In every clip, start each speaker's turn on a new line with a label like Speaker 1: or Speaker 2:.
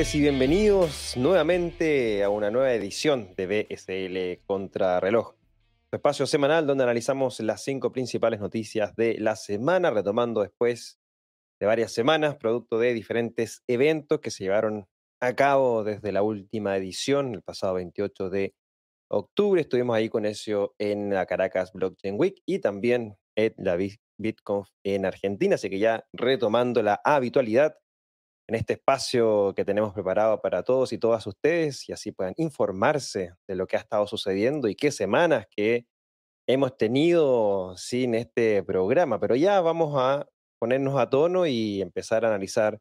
Speaker 1: tardes y bienvenidos nuevamente a una nueva edición de BSL Contra Reloj. espacio semanal donde analizamos las cinco principales noticias de la semana, retomando después de varias semanas, producto de diferentes eventos que se llevaron a cabo desde la última edición, el pasado 28 de octubre. Estuvimos ahí con eso en la Caracas Blockchain Week y también en la BitConf en Argentina. Así que ya retomando la habitualidad en este espacio que tenemos preparado para todos y todas ustedes y así puedan informarse de lo que ha estado sucediendo y qué semanas que hemos tenido sin este programa. Pero ya vamos a ponernos a tono y empezar a analizar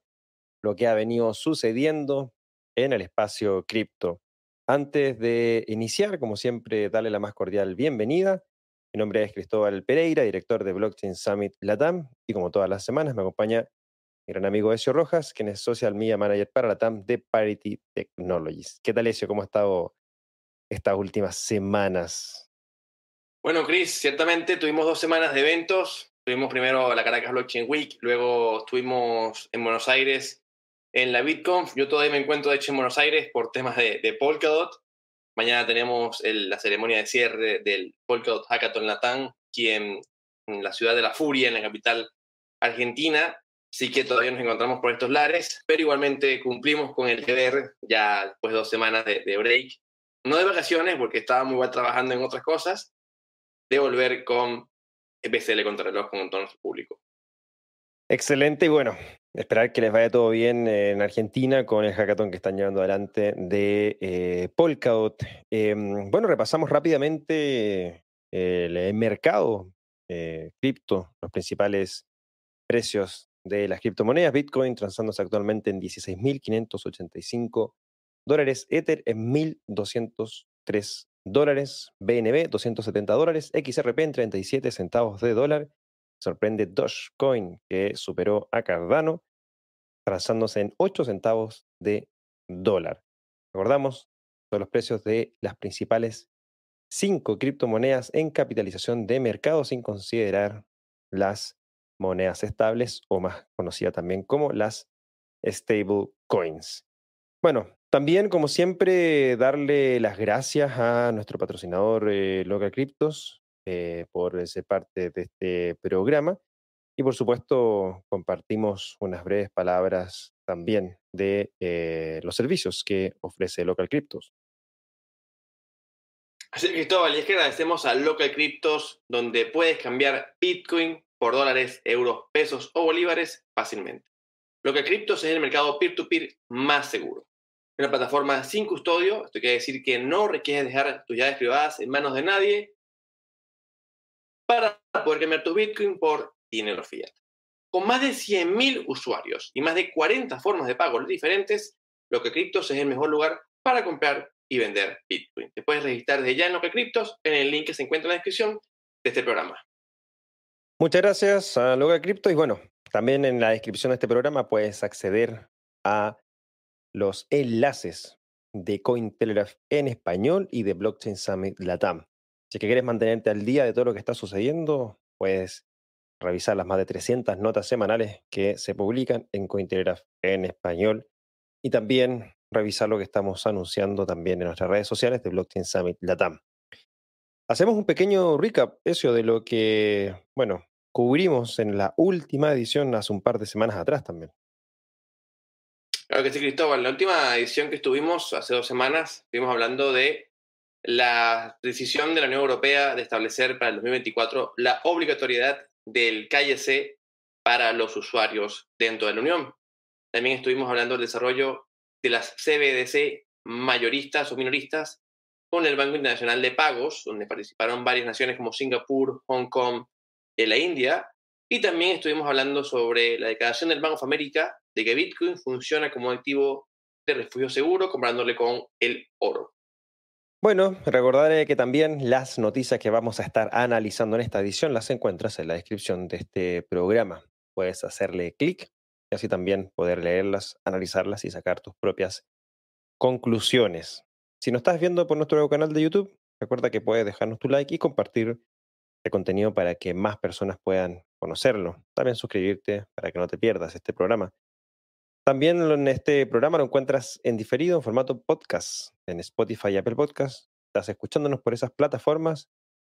Speaker 1: lo que ha venido sucediendo en el espacio cripto. Antes de iniciar, como siempre, darle la más cordial bienvenida. Mi nombre es Cristóbal Pereira, director de Blockchain Summit Latam, y como todas las semanas me acompaña mi gran amigo Ezio Rojas, quien es Social Media Manager para Latam de Parity Technologies. ¿Qué tal, Ezio? ¿Cómo ha estado estas últimas semanas?
Speaker 2: Bueno, Chris, ciertamente tuvimos dos semanas de eventos. Tuvimos primero la Caracas Blockchain Week, luego estuvimos en Buenos Aires en la BitConf. Yo todavía me encuentro, de hecho, en Buenos Aires por temas de, Polkadot. Mañana tenemos la ceremonia de cierre del Polkadot Hackathon Latam, aquí en, la ciudad de La Furia, en la capital argentina. Sí que todavía nos encontramos por estos lares, pero igualmente cumplimos con el deber ya después de dos semanas de, de break. No de vacaciones, porque muy bien trabajando en otras cosas, de volver con BCL contra reloj con entorno público.
Speaker 1: Excelente y bueno, esperar que les vaya todo bien en Argentina con el hackathon que están llevando adelante de eh, Polkadot. Em, bueno, repasamos rápidamente el, mercado eh, cripto, los principales precios de las criptomonedas. Bitcoin transándose actualmente en 16.585 dólares, Ether en 1.203 dólares, BNB 270 dólares, XRP en 37 centavos de dólar Sorprende Dogecoin, que superó a Cardano, transándose en 8 centavos de dólar. Recordamos, son los precios de las principales 5 criptomonedas en capitalización de mercado sin considerar las monedas estables o más conocidas también como las stable coins. Bueno, también como siempre darle las gracias a nuestro patrocinador eh, Local Cryptos, eh, por ser parte de este programa. Y por supuesto, compartimos unas breves palabras también de eh, los servicios que ofrece Local Cryptos.
Speaker 2: Así Cristóbal, y es que agradecemos a Local Cryptos, donde puedes cambiar Bitcoin por dólares, euros, pesos o bolívares fácilmente. Local Cryptos es el mercado peer-to-peer más seguro. Una plataforma sin custodio, esto quiere decir que no requieres dejar tus llaves privadas en manos de nadie para poder cambiar tu Bitcoin por dinero fiat. Con más de 100.000 usuarios y más de 40 formas de pago diferentes, Lo que Cryptos es el mejor lugar para comprar y vender Bitcoin. Te puedes registrar desde ya en Lo que Cryptos en el link que se encuentra en la descripción de este programa.
Speaker 1: Muchas gracias a Loga Crypto y bueno, también en la descripción de este programa puedes acceder a los enlaces de Cointelegraph en español y de Blockchain Summit Latam. Si que quieres mantenerte al día de todo lo que está sucediendo, puedes revisar las más de 300 notas semanales que se publican en Cointelegraph en español y también revisar lo que estamos anunciando también en nuestras redes sociales de Blockchain Summit Latam. Hacemos un pequeño recap, eso de lo que, bueno, cubrimos en la última edición hace un par de semanas atrás también.
Speaker 2: Claro que sí, Cristóbal. La última edición que estuvimos hace dos semanas, estuvimos hablando de la decisión de la Unión Europea de establecer para el 2024 la obligatoriedad del KYC para los usuarios dentro de la Unión. También estuvimos hablando del desarrollo de las CBDC mayoristas o minoristas con el Banco Internacional de Pagos, donde participaron varias naciones como Singapur, Hong Kong y la India. Y también estuvimos hablando sobre la declaración del Banco of America de que Bitcoin funciona como activo de refugio seguro comprándole con el oro.
Speaker 1: Bueno, recordaré que también las noticias que vamos a estar analizando en esta edición las encuentras en la descripción de este programa. Puedes hacerle clic y así también poder leerlas, analizarlas y sacar tus propias conclusiones. Si nos estás viendo por nuestro canal de YouTube, recuerda que puedes dejarnos tu like y compartir este contenido para que más personas puedan conocerlo. También suscribirte para que no te pierdas este programa. También en este programa lo encuentras en diferido en formato podcast en Spotify y Apple Podcast. Estás escuchándonos por esas plataformas.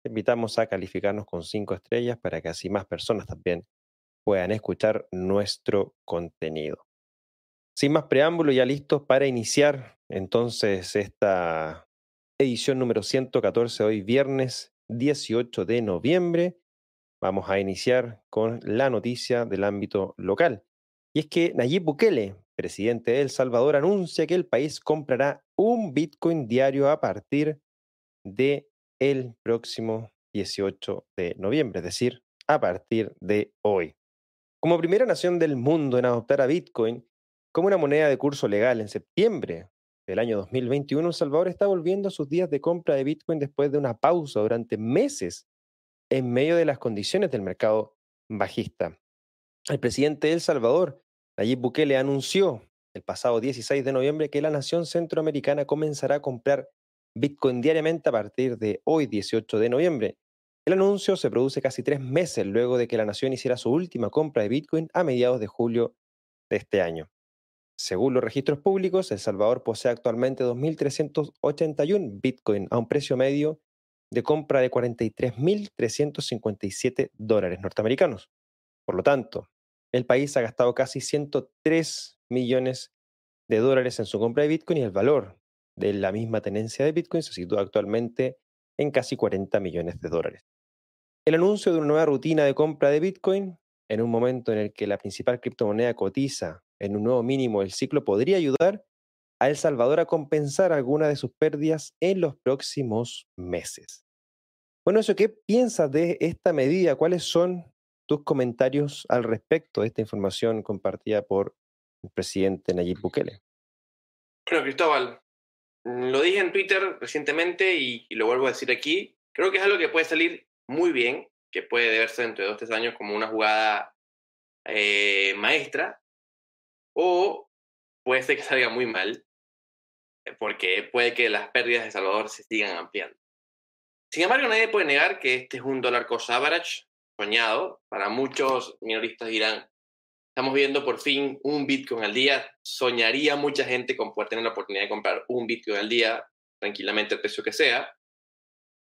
Speaker 1: Te invitamos a calificarnos con cinco estrellas para que así más personas también puedan escuchar nuestro contenido. Sin más preámbulo, ya listos para iniciar entonces esta edición número 114, hoy viernes 18 de noviembre. Vamos a iniciar con la noticia del ámbito local. Y es que Nayib Bukele, presidente de El Salvador, anuncia que el país comprará un Bitcoin diario a partir de el próximo 18 de noviembre, es decir, a partir de hoy. Como primera nación del mundo en adoptar a Bitcoin como una moneda de curso legal en septiembre del año 2021, El Salvador está volviendo a sus días de compra de Bitcoin después de una pausa durante meses en medio de las condiciones del mercado bajista. El presidente de El Salvador, Nayib Bukele, anunció el pasado 16 de noviembre que la nación centroamericana comenzará a comprar Bitcoin diariamente a partir de hoy, 18 de noviembre. El anuncio se produce casi tres meses luego de que la nación hiciera su última compra de Bitcoin a mediados de julio de este año. Según los registros públicos, El Salvador posee actualmente 2.381 Bitcoin a un precio medio de compra de 43.357 dólares norteamericanos. Por lo tanto, el país ha gastado casi 103 millones de dólares en su compra de Bitcoin y el valor de la misma tenencia de Bitcoin se sitúa actualmente en casi 40 millones de dólares. El anuncio de una nueva rutina de compra de Bitcoin, en un momento en el que la principal criptomoneda cotiza en un nuevo mínimo del ciclo podría ayudar a El Salvador a compensar algunas de sus pérdidas en los próximos meses. Bueno, eso, ¿qué piensas de esta medida? ¿Cuáles son tus comentarios al respecto de esta información compartida por el presidente Nayib Bukele?
Speaker 2: Bueno, Cristóbal, lo dije en Twitter recientemente y, lo vuelvo a decir aquí. Creo que es algo que puede salir muy bien, que puede verse dentro de dos o tres años como una jugada eh, maestra, o puede ser que salga muy mal, eh, porque puede que las pérdidas de Salvador se sigan ampliando. Sin embargo, nadie puede negar que este es un dólar cost average soñado. Para muchos minoristas dirán, estamos viendo por fin un Bitcoin al día. Soñaría mucha gente con poder tener la oportunidad de comprar un Bitcoin al día, tranquilamente el precio que sea.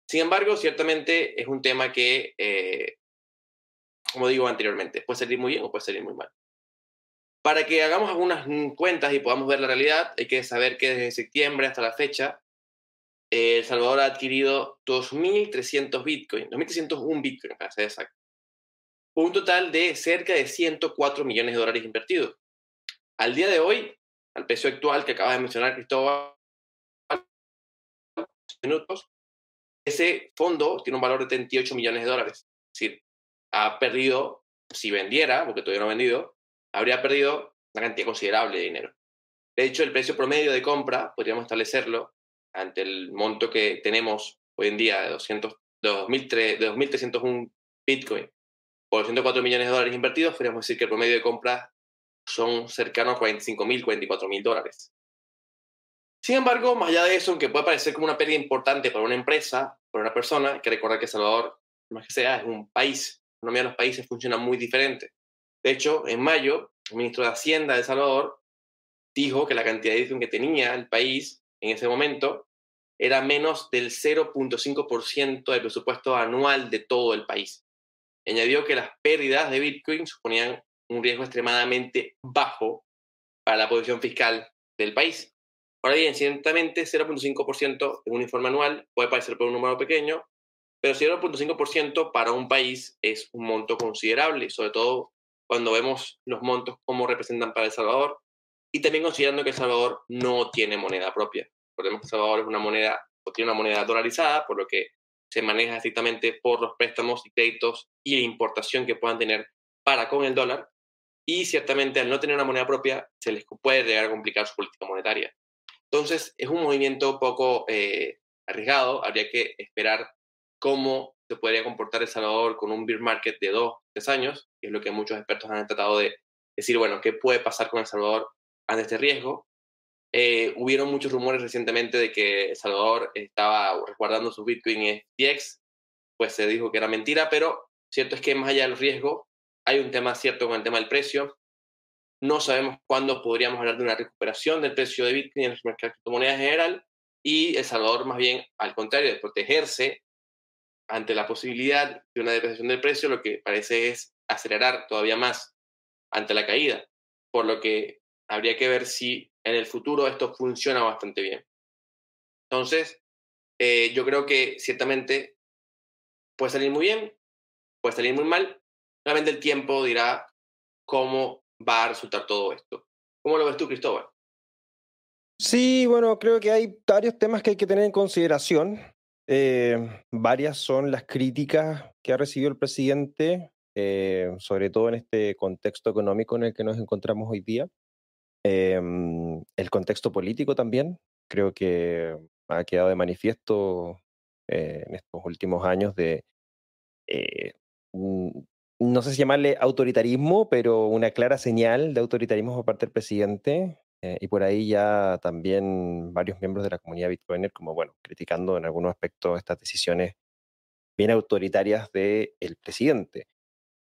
Speaker 2: Sin embargo, ciertamente es un tema que, eh, como digo anteriormente, puede salir muy bien o puede salir muy mal. Para que hagamos algunas cuentas y podamos ver la realidad, hay que saber que desde septiembre hasta la fecha, eh, El Salvador ha adquirido 2.300 Bitcoin, 2.301 Bitcoin, para ser exacto. Un total de cerca de 104 millones de dólares invertidos. Al día de hoy, al precio actual que acaba de mencionar Cristóbal, ese fondo tiene un valor de 38 millones de dólares. Es decir, ha perdido, si vendiera, porque todavía no ha vendido, habría perdido una cantidad considerable de dinero. De hecho, el precio promedio de compra, podríamos establecerlo ante el monto que tenemos hoy en día de, 200, de 2.301 Bitcoin por 104 millones de dólares invertidos, podríamos decir que el promedio de compra son cercanos a 45.000, 44.000 dólares. Sin embargo, más allá de eso, aunque puede parecer como una pérdida importante para una empresa, para una persona, hay que recordar que Salvador, más que sea, es un país. La economía de los países funciona muy diferente. De hecho, en mayo, el ministro de Hacienda de Salvador dijo que la cantidad de Bitcoin que tenía el país en ese momento era menos del 0.5% del presupuesto anual de todo el país. Añadió que las pérdidas de Bitcoin suponían un riesgo extremadamente bajo para la posición fiscal del país. Ahora bien, ciertamente 0.5% en un informe anual puede parecer por un número pequeño, pero 0.5% para un país es un monto considerable, sobre todo cuando vemos los montos como representan para El Salvador y también considerando que El Salvador no tiene moneda propia. Recordemos que El Salvador es una moneda o tiene una moneda dolarizada, por lo que se maneja estrictamente por los préstamos y créditos y la importación que puedan tener para con el dólar. Y ciertamente al no tener una moneda propia se les puede llegar a complicar su política monetaria. Entonces es un movimiento poco eh, arriesgado, habría que esperar cómo se podría comportar El Salvador con un bear market de dos, tres años, es lo que muchos expertos han tratado de decir, bueno, ¿qué puede pasar con El Salvador ante este riesgo? Eh, hubieron muchos rumores recientemente de que El Salvador estaba resguardando su Bitcoin FTX, pues se dijo que era mentira, pero cierto es que más allá del riesgo, hay un tema cierto con el tema del precio. No sabemos cuándo podríamos hablar de una recuperación del precio de Bitcoin en los mercados de criptomonedas en general. Y El Salvador, más bien, al contrario, de protegerse ante la posibilidad de una depreciación del precio, lo que parece es acelerar todavía más ante la caída. Por lo que habría que ver si en el futuro esto funciona bastante bien. Entonces, eh, yo creo que ciertamente puede salir muy bien, puede salir muy mal. Realmente el tiempo dirá cómo va a resultar todo esto. ¿Cómo lo ves tú, Cristóbal?
Speaker 1: Sí, bueno, creo que hay varios temas que hay que tener en consideración. Eh, varias son las críticas que ha recibido el presidente, eh, sobre todo en este contexto económico en el que nos encontramos hoy día. Em, el contexto político también, creo que ha quedado de manifiesto eh, en estos últimos años de, eh, no sé si llamarle autoritarismo, pero una clara señal de autoritarismo por parte del presidente. Eh, y por ahí ya también varios miembros de la comunidad Bitcoiner, como bueno, criticando en algunos aspectos estas decisiones bien autoritarias del presidente.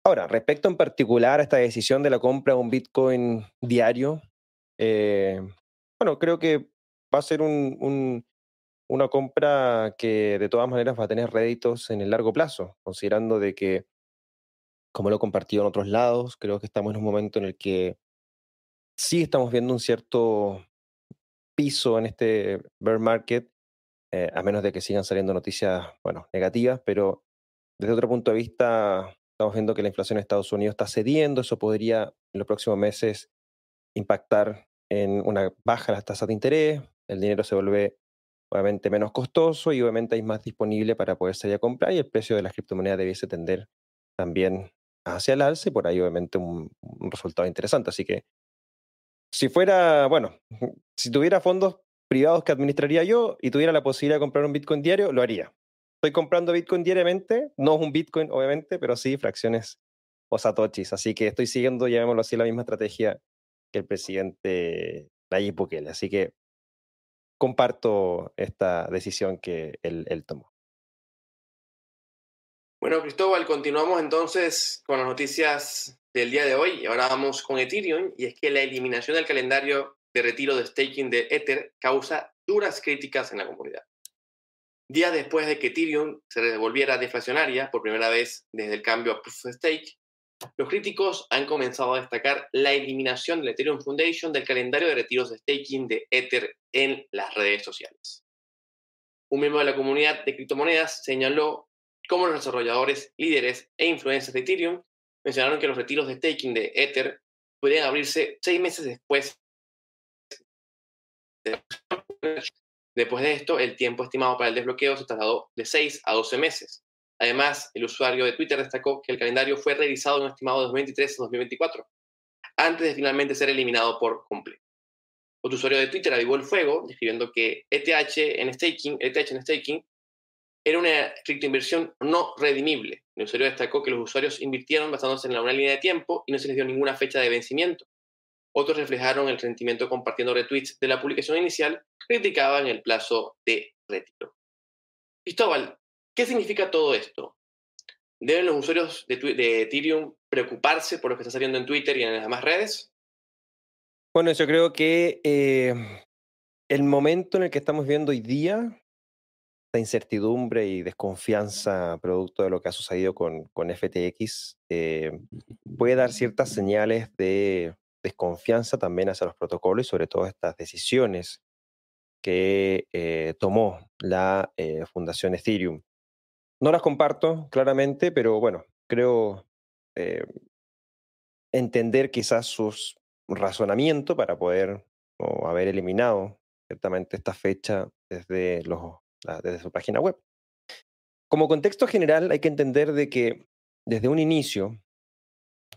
Speaker 1: Ahora, respecto en particular a esta decisión de la compra de un Bitcoin diario, eh, bueno, creo que va a ser un, una compra que de todas maneras va a tener réditos en el largo plazo, considerando de que, como lo he compartido en otros lados, creo que estamos en un momento en el que sí estamos viendo un cierto piso en este bear market, eh, a menos de que sigan saliendo noticias, bueno, negativas, pero desde otro punto de vista, estamos viendo que la inflación en Estados Unidos está cediendo, eso podría en los próximos meses impactar en una baja las tasas de interés, el dinero se vuelve obviamente menos costoso y obviamente hay más disponible para poder salir a comprar y el precio de las criptomonedas debiese tender también hacia el alza y por ahí obviamente un, resultado interesante. Así que si fuera, bueno, si tuviera fondos privados que administraría yo y tuviera la posibilidad de comprar un Bitcoin diario, lo haría. Estoy comprando Bitcoin diariamente, no es un Bitcoin obviamente, pero sí fracciones o satoshis. Así que estoy siguiendo, llamémoslo así, la misma estrategia que el presidente Nayib Bukele. Así que comparto esta decisión que él, tomó.
Speaker 2: Bueno, Cristóbal, continuamos entonces con las noticias del día de hoy. Ahora vamos con Ethereum y es que la eliminación del calendario de retiro de staking de Ether causa duras críticas en la comunidad. Días después de que Ethereum se devolviera deflacionaria por primera vez desde el cambio a Proof of Stake, los críticos han comenzado a destacar la eliminación del Ethereum Foundation del calendario de retiros de staking de Ether en las redes sociales. Un miembro de la comunidad de criptomonedas señaló cómo los desarrolladores, líderes e influencers de Ethereum mencionaron que los retiros de staking de Ether podrían abrirse seis meses después. Después de esto, el tiempo estimado para el desbloqueo se trasladó de 6 a 12 meses. Además, el usuario de Twitter destacó que el calendario fue revisado en un estimado de 2023 a 2024, antes de finalmente ser eliminado por completo. Otro usuario de Twitter avivó el fuego, describiendo que ETH en staking, ETH en staking era una criptoinversión no redimible. El usuario destacó que los usuarios invirtieron basándose en una línea de tiempo y no se les dio ninguna fecha de vencimiento. Otros reflejaron el rendimiento compartiendo retweets de la publicación inicial, criticaban el plazo de retiro. Cristóbal, ¿Qué significa todo esto? ¿Deben los usuarios de, Ethereum preocuparse por lo que está saliendo en Twitter y en las demás redes?
Speaker 1: Bueno, yo creo que eh, el momento en el que estamos viendo hoy día, la incertidumbre y desconfianza producto de lo que ha sucedido con, con FTX, eh, puede dar ciertas señales de desconfianza también hacia los protocolos y sobre todo estas decisiones que eh, tomó la Fundación Ethereum. No las comparto claramente, pero bueno, creo eh, entender quizás sus razonamientos para poder haber eliminado ciertamente esta fecha desde, los, desde su página web. Como contexto general hay que entender de que desde un inicio,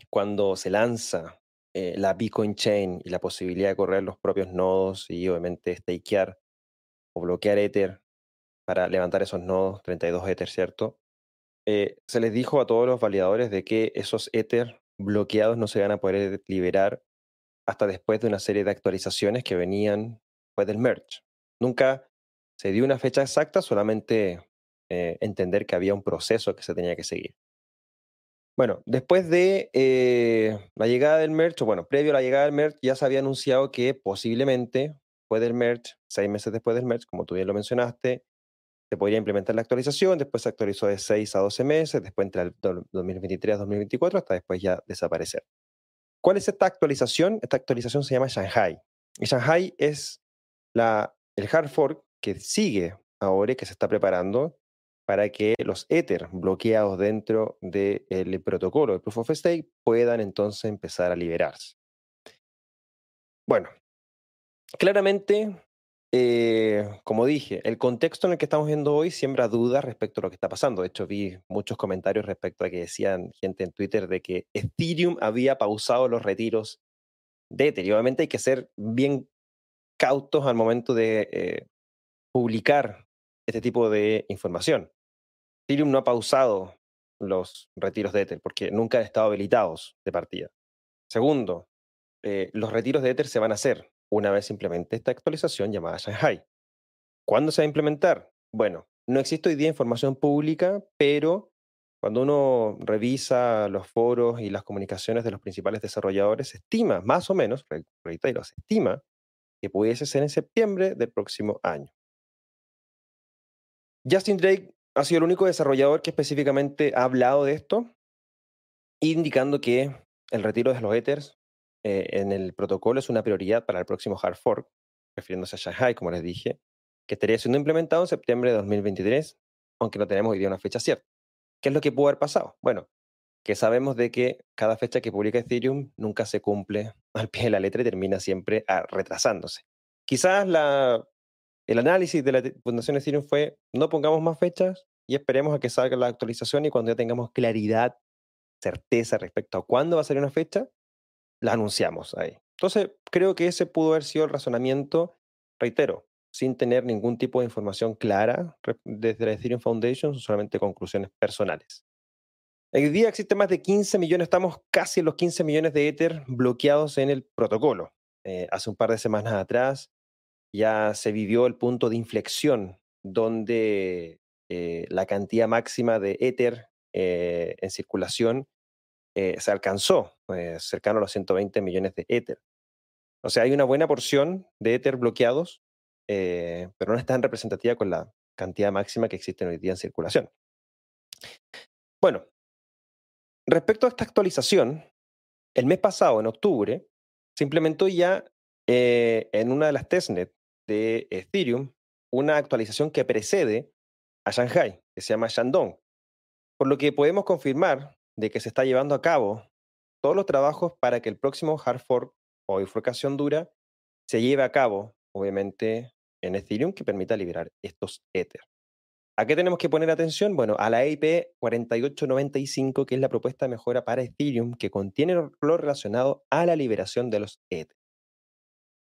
Speaker 1: cuando se lanza eh, la Bitcoin Chain y la posibilidad de correr los propios nodos y obviamente stakear o bloquear Ether para levantar esos nodos, 32 Ether, ¿cierto? Eh, se les dijo a todos los validadores de que esos Ether bloqueados no se van a poder liberar hasta después de una serie de actualizaciones que venían después del merge. Nunca se dio una fecha exacta, solamente eh, entender que había un proceso que se tenía que seguir. Bueno, después de eh, la llegada del merch, o bueno, previo a la llegada del merch, ya se había anunciado que posiblemente, después del merch, seis meses después del merch, como tú bien lo mencionaste, se podría implementar la actualización, después se actualizó de 6 a 12 meses, después entre el 2023 a 2024, hasta después ya desaparecer. ¿Cuál es esta actualización? Esta actualización se llama Shanghai. Y Shanghai es la, el hard fork que sigue ahora y que se está preparando para que los Ether bloqueados dentro del protocolo de Proof of Stake puedan entonces empezar a liberarse. Bueno, claramente eh, como dije, el contexto en el que estamos viendo hoy siembra dudas respecto a lo que está pasando. De hecho, vi muchos comentarios respecto a que decían gente en Twitter de que Ethereum había pausado los retiros de Ethereum. Obviamente hay que ser bien cautos al momento de eh, publicar este tipo de información. Ethereum no ha pausado los retiros de Ether porque nunca han estado habilitados de partida. Segundo, eh, los retiros de Ether se van a hacer una vez implemente esta actualización llamada Shanghai. ¿Cuándo se va a implementar? Bueno, no existe hoy día información pública, pero cuando uno revisa los foros y las comunicaciones de los principales desarrolladores, se estima, más o menos, se estima que pudiese ser en septiembre del próximo año. Justin Drake ha sido el único desarrollador que específicamente ha hablado de esto, indicando que el retiro de los Ethers eh, en el protocolo es una prioridad para el próximo hard fork, refiriéndose a Shanghai, como les dije, que estaría siendo implementado en septiembre de 2023, aunque no tenemos hoy día una fecha cierta. ¿Qué es lo que pudo haber pasado? Bueno, que sabemos de que cada fecha que publica Ethereum nunca se cumple al pie de la letra y termina siempre ah, retrasándose. Quizás la, el análisis de la Fundación Ethereum fue no pongamos más fechas y esperemos a que salga la actualización y cuando ya tengamos claridad, certeza respecto a cuándo va a salir una fecha, la anunciamos ahí. Entonces, creo que ese pudo haber sido el razonamiento, reitero, sin tener ningún tipo de información clara desde la Ethereum Foundation, solamente conclusiones personales. Hoy día existen más de 15 millones, estamos casi en los 15 millones de Ether bloqueados en el protocolo. Eh, hace un par de semanas atrás ya se vivió el punto de inflexión donde eh, la cantidad máxima de Ether eh, en circulación eh, se alcanzó, cercano a los 120 millones de Ether. O sea, hay una buena porción de Ether bloqueados, pero no es tan representativa con la cantidad máxima que existe hoy día en circulación. Bueno, respecto a esta actualización, el mes pasado, en octubre, se implementó ya en una de las testnet de Ethereum una actualización que precede a Shanghai, que se llama Shandong. Por lo que podemos confirmar de que se está llevando a cabo todos los trabajos para que el próximo hard fork o bifurcación dura se lleve a cabo, obviamente, en Ethereum que permita liberar estos Ether. ¿A qué tenemos que poner atención? Bueno, a la IP 4895, que es la propuesta de mejora para Ethereum que contiene lo relacionado a la liberación de los Ether.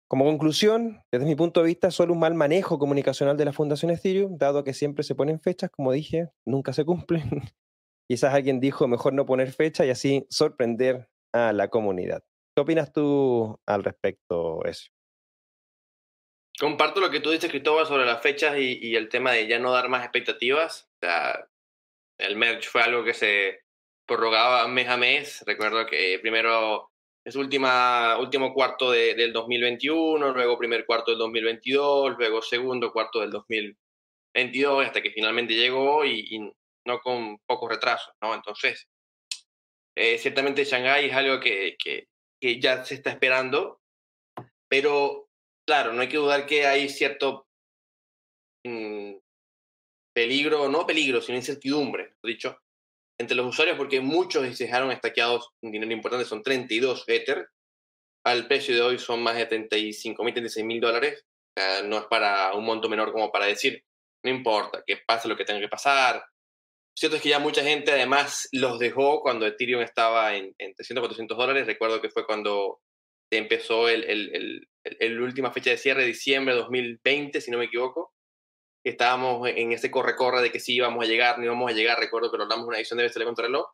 Speaker 1: Como conclusión, desde mi punto de vista, solo un mal manejo comunicacional de la Fundación Ethereum, dado que siempre se ponen fechas, como dije, nunca se cumplen, Quizás alguien dijo mejor no poner fecha y así sorprender a la comunidad. ¿Qué opinas tú al respecto, eso?
Speaker 2: Comparto lo que tú dices, Cristóbal, sobre las fechas y, el tema de ya no dar más expectativas. El merch fue algo que se prorrogaba mes a mes. Recuerdo que primero es última, último cuarto del 2021, luego primer cuarto del 2022, luego segundo cuarto del 2022, hasta que finalmente llegó y no con pocos retrasos, ¿no? Entonces, eh, ciertamente Shanghái es algo que, que, ya se está esperando, pero claro, no hay que dudar que hay cierto mm, peligro, no peligro, sino incertidumbre, dicho, entre los usuarios porque muchos se dejaron estaqueados un dinero importante, son 32 Ether, al precio de hoy son más de 35 mil, 36 mil dólares, no es para un monto menor como para decir, no importa, que pase lo que tenga que pasar, Cierto es que ya mucha gente además los dejó cuando Ethereum estaba en, en 300, 400 dólares. Recuerdo que fue cuando empezó el, el, el, última fecha de cierre, diciembre de 2020, si no me equivoco. Estábamos en ese corre-corre de que sí íbamos a llegar, no íbamos a llegar. Recuerdo que lo hablamos en una edición de BCL contra reloj.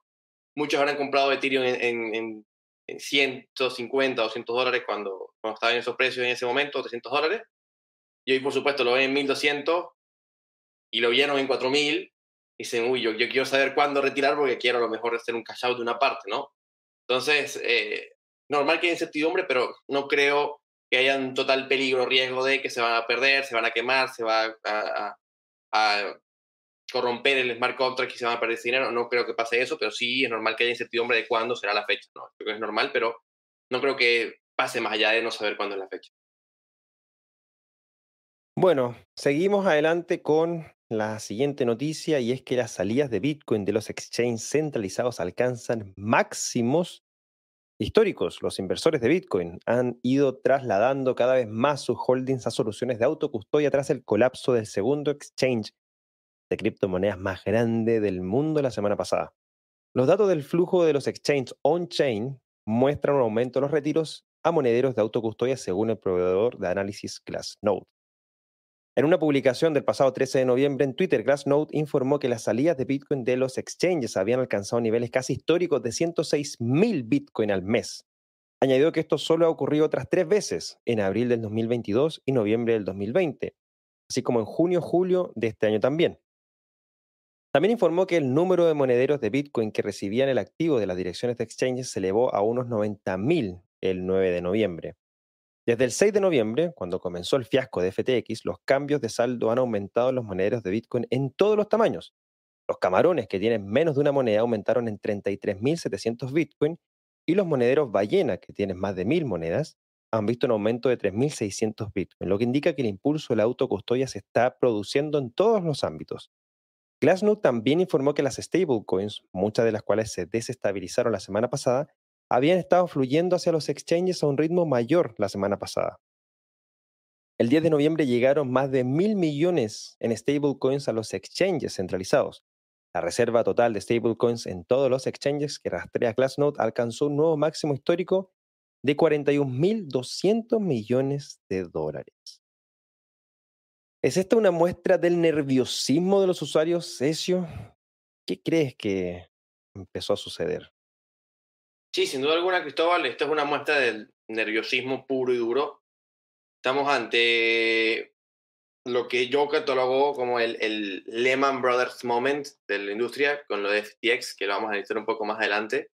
Speaker 2: Muchos habrán comprado Ethereum en, en, en 150, 200 dólares cuando, cuando estaba en esos precios en ese momento, 300 dólares. Y hoy, por supuesto, lo ven en 1200 y lo vieron en 4000 dicen, uy, yo, yo quiero saber cuándo retirar porque quiero a lo mejor hacer un cash out de una parte, ¿no? Entonces, eh, normal que haya incertidumbre, pero no creo que haya total peligro, riesgo de que se van a perder, se van a quemar, se va a, a, corromper el smart contract y se van a perder dinero. No creo que pase eso, pero sí es normal que haya incertidumbre de cuándo será la fecha. ¿no? Creo que es normal, pero no creo que pase más allá de no saber cuándo es la fecha.
Speaker 1: Bueno, seguimos adelante con la siguiente noticia y es que las salidas de Bitcoin de los exchanges centralizados alcanzan máximos históricos. Los inversores de Bitcoin han ido trasladando cada vez más sus holdings a soluciones de autocustodia tras el colapso del segundo exchange de criptomonedas más grande del mundo la semana pasada. Los datos del flujo de los exchanges on-chain muestran un aumento de los retiros a monederos de autocustodia según el proveedor de análisis Glassnode. En una publicación del pasado 13 de noviembre en Twitter, Glassnode informó que las salidas de Bitcoin de los exchanges habían alcanzado niveles casi históricos de 106.000 Bitcoin al mes. Añadió que esto solo ha ocurrido otras tres veces, en abril del 2022 y noviembre del 2020, así como en junio-julio de este año también. También informó que el número de monederos de Bitcoin que recibían el activo de las direcciones de exchanges se elevó a unos 90.000 el 9 de noviembre. Desde el 6 de noviembre, cuando comenzó el fiasco de FTX, los cambios de saldo han aumentado en los monederos de Bitcoin en todos los tamaños. Los camarones que tienen menos de una moneda aumentaron en 33.700 Bitcoin y los monederos ballena que tienen más de 1.000 monedas han visto un aumento de 3.600 Bitcoin, lo que indica que el impulso de la autocustodia se está produciendo en todos los ámbitos. Glassnode también informó que las stablecoins, muchas de las cuales se desestabilizaron la semana pasada, habían estado fluyendo hacia los exchanges a un ritmo mayor la semana pasada. El 10 de noviembre llegaron más de mil millones en stablecoins a los exchanges centralizados. La reserva total de stablecoins en todos los exchanges que rastrea Glassnode alcanzó un nuevo máximo histórico de 41.200 millones de dólares. ¿Es esta una muestra del nerviosismo de los usuarios, Ezio? ¿Qué crees que empezó a suceder?
Speaker 2: Sí, sin duda alguna, Cristóbal, esto es una muestra del nerviosismo puro y duro. Estamos ante lo que yo catalogo como el, Lehman Brothers moment de la industria con lo de FTX, que lo vamos a analizar un poco más adelante.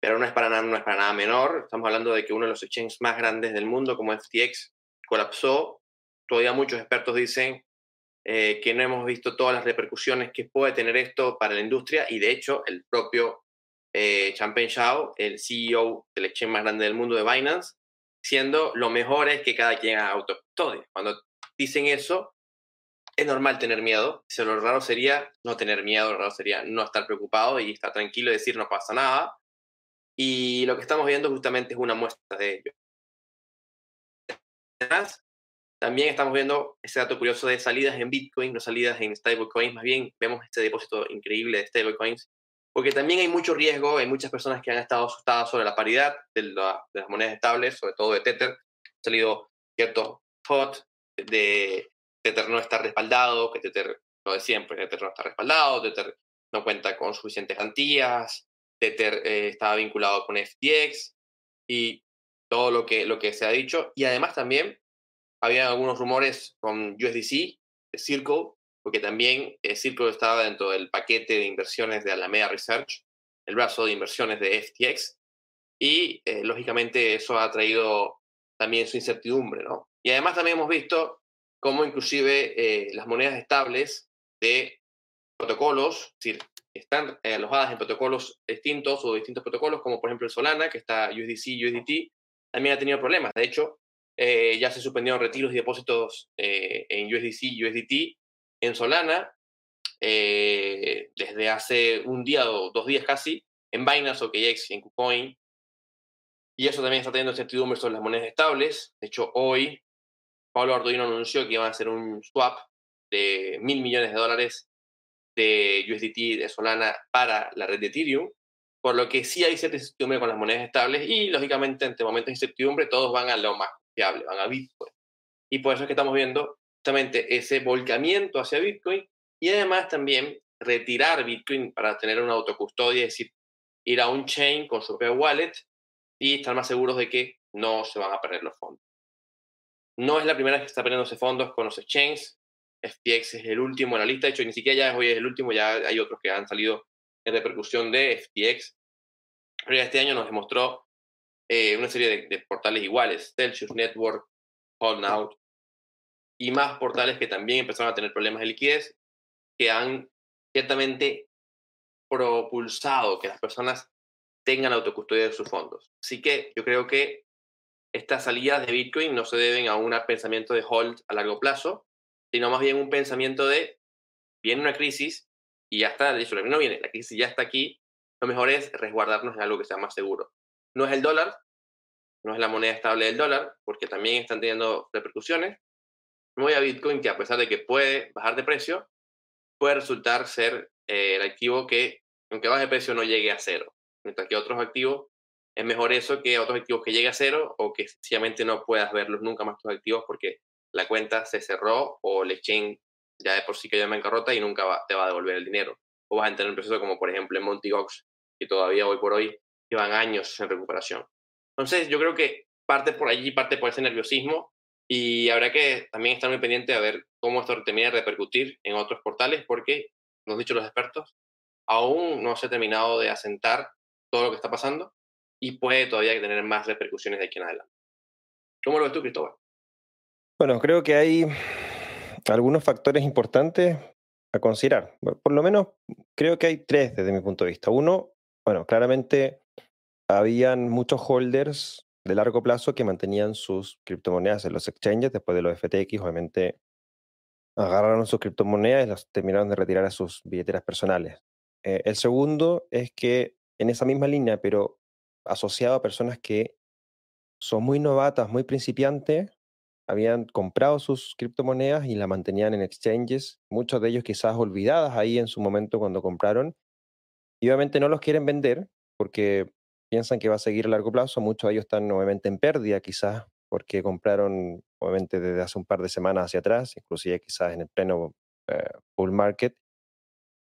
Speaker 2: Pero no es para nada, no es para nada menor. Estamos hablando de que uno de los exchanges más grandes del mundo, como FTX, colapsó. Todavía muchos expertos dicen eh, que no hemos visto todas las repercusiones que puede tener esto para la industria y de hecho el propio eh, Champagne Shao, el CEO del exchange más grande del mundo de Binance, siendo lo mejor es que cada quien haga autocustodia. Cuando dicen eso, es normal tener miedo. lo raro sería no tener miedo, lo raro sería no estar preocupado y estar tranquilo y decir no pasa nada. Y lo que estamos viendo justamente es una muestra de ello. Además, también estamos viendo ese dato curioso de salidas en Bitcoin, no salidas en stablecoins, más bien vemos este depósito increíble de stablecoins porque también hay mucho riesgo, hay muchas personas que han estado asustadas sobre la paridad de, las monedas estables, sobre todo de Tether. Ha salido cierto hot de Tether no está respaldado, que Tether, lo de siempre, Tether no está respaldado, Tether no cuenta con suficientes garantías, Tether eh, estaba vinculado con FTX y todo lo que, lo que se ha dicho. Y además también había algunos rumores con USDC, de Circle, porque también el Circle estaba dentro del paquete de inversiones de Alameda Research, el brazo de inversiones de FTX, y eh, lógicamente eso ha traído también su incertidumbre, ¿no? Y además también hemos visto cómo inclusive eh, las monedas estables de protocolos, es decir, están eh, alojadas en protocolos distintos o distintos protocolos, como por ejemplo el Solana, que está USDC, USDT, también ha tenido problemas. De hecho, ya se suspendieron retiros y depósitos en USDC, USDT, en Solana eh, desde hace un día o dos días casi, en Binance, OKX y en KuCoin. Y eso también está teniendo incertidumbre sobre las monedas estables. De hecho, hoy Pablo Arduino anunció que iban a hacer un swap de mil millones de dólares de USDT de Solana para la red de Ethereum, por lo que sí hay cierta incertidumbre con las monedas estables y, lógicamente, ante momentos de incertidumbre, todos van a lo más fiable, van a Bitcoin. Y por eso es que estamos viendo justamente ese volcamiento hacia Bitcoin y además también retirar Bitcoin para tener una autocustodia, es decir, ir a un chain con su propia wallet y estar más seguros de que no se van a perder los fondos. No es la primera vez que está perdiéndose fondos con los exchanges. FTX es el último en la lista, de hecho ni siquiera ya hoy es el último, ya hay otros que han salido en repercusión de FTX. Pero este año nos demostró eh, una serie de, portales iguales, Celsius Network, Holdnout, y más portales que también empezaron a tener problemas de liquidez, que han ciertamente propulsado que las personas tengan autocustodia de sus fondos. Así que yo creo que estas salidas de Bitcoin no se deben a un pensamiento de hold a largo plazo, sino más bien un pensamiento de viene una crisis y ya está, de hecho, no viene, la crisis ya está aquí, lo mejor es resguardarnos en algo que sea más seguro. No es el dólar, no es la moneda estable del dólar, porque también están teniendo repercusiones. Me voy a Bitcoin, que a pesar de que puede bajar de precio, puede resultar ser eh, el activo que, aunque baje de precio, no llegue a cero. Mientras que otros activos, es mejor eso que otros activos que llegue a cero o que sencillamente no puedas verlos nunca más tus activos porque la cuenta se cerró o el exchange ya de por sí quedó en bancarrota y nunca te va a devolver el dinero. O vas a entrar en un proceso como por ejemplo en Monty Gox, que todavía hoy por hoy llevan años en recuperación. Entonces yo creo que parte por allí, parte por ese nerviosismo y habrá que también estar muy pendiente a ver cómo esto termina de repercutir en otros portales porque, nos han dicho los expertos, aún no se ha terminado de asentar todo lo que está pasando y puede todavía tener más repercusiones de aquí en adelante. ¿Cómo lo ves tú, Cristóbal?
Speaker 1: Bueno, creo que hay algunos factores importantes a considerar. Por lo menos creo que hay tres desde mi punto de vista. Uno, bueno, claramente habían muchos holders de largo plazo que mantenían sus criptomonedas en los exchanges después de los FTX, obviamente agarraron sus criptomonedas y las terminaron de retirar a sus billeteras personales. Eh, el segundo es que en esa misma línea, pero asociado a personas que son muy novatas, muy principiantes, habían comprado sus criptomonedas y la mantenían en exchanges, muchos de ellos quizás olvidadas ahí en su momento cuando compraron, y obviamente no los quieren vender porque piensan que va a seguir a largo plazo, muchos de ellos están obviamente en pérdida quizás porque compraron obviamente desde hace un par de semanas hacia atrás, inclusive quizás en el pleno eh, bull market,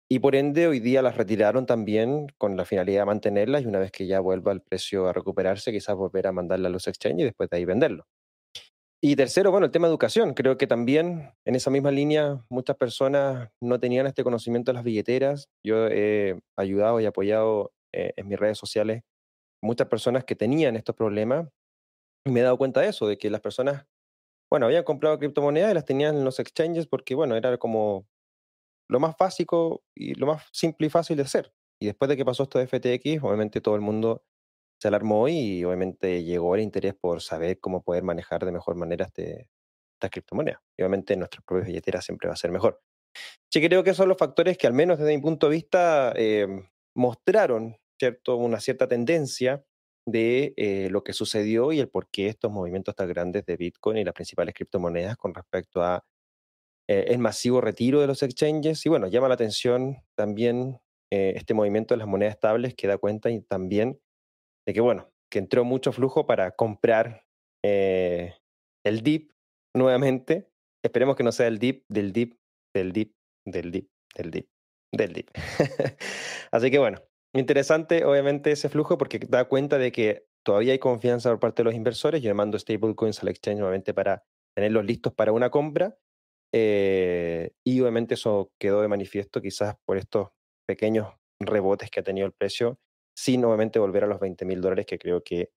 Speaker 1: y por ende hoy día las retiraron también con la finalidad de mantenerlas y una vez que ya vuelva el precio a recuperarse, quizás volver a mandarla a los exchanges y después de ahí venderlo. Y tercero, bueno, el tema de educación. Creo que también en esa misma línea muchas personas no tenían este conocimiento de las billeteras. Yo he ayudado y apoyado eh, en mis redes sociales muchas personas que tenían estos problemas y me he dado cuenta de eso, de que las personas, bueno, habían comprado criptomonedas y las tenían en los exchanges porque, bueno, era como lo más básico y lo más simple y fácil de hacer. Y después de que pasó esto de FTX, obviamente todo el mundo se alarmó y obviamente llegó el interés por saber cómo poder manejar de mejor manera este, estas criptomonedas. Y obviamente nuestras propias billeteras siempre va a ser mejor. Sí, creo que son los factores que al menos desde mi punto de vista eh, mostraron ¿cierto? una cierta tendencia de eh, lo que sucedió y el por qué estos movimientos tan grandes de Bitcoin y las principales criptomonedas con respecto a eh, el masivo retiro de los exchanges. Y bueno, llama la atención también este movimiento de las monedas estables que da cuenta y también de que, bueno, que entró mucho flujo para comprar eh, el DIP nuevamente. Esperemos que no sea el DIP del DIP, del DIP, del DIP, del DIP, del DIP. Así que bueno, interesante obviamente ese flujo porque da cuenta de que todavía hay confianza por parte de los inversores. Yo mando stablecoins al exchange nuevamente para tenerlos listos para una compra. Eh, y obviamente eso quedó de manifiesto quizás por estos pequeños rebotes que ha tenido el precio sin nuevamente volver a los 20 mil dólares, que creo que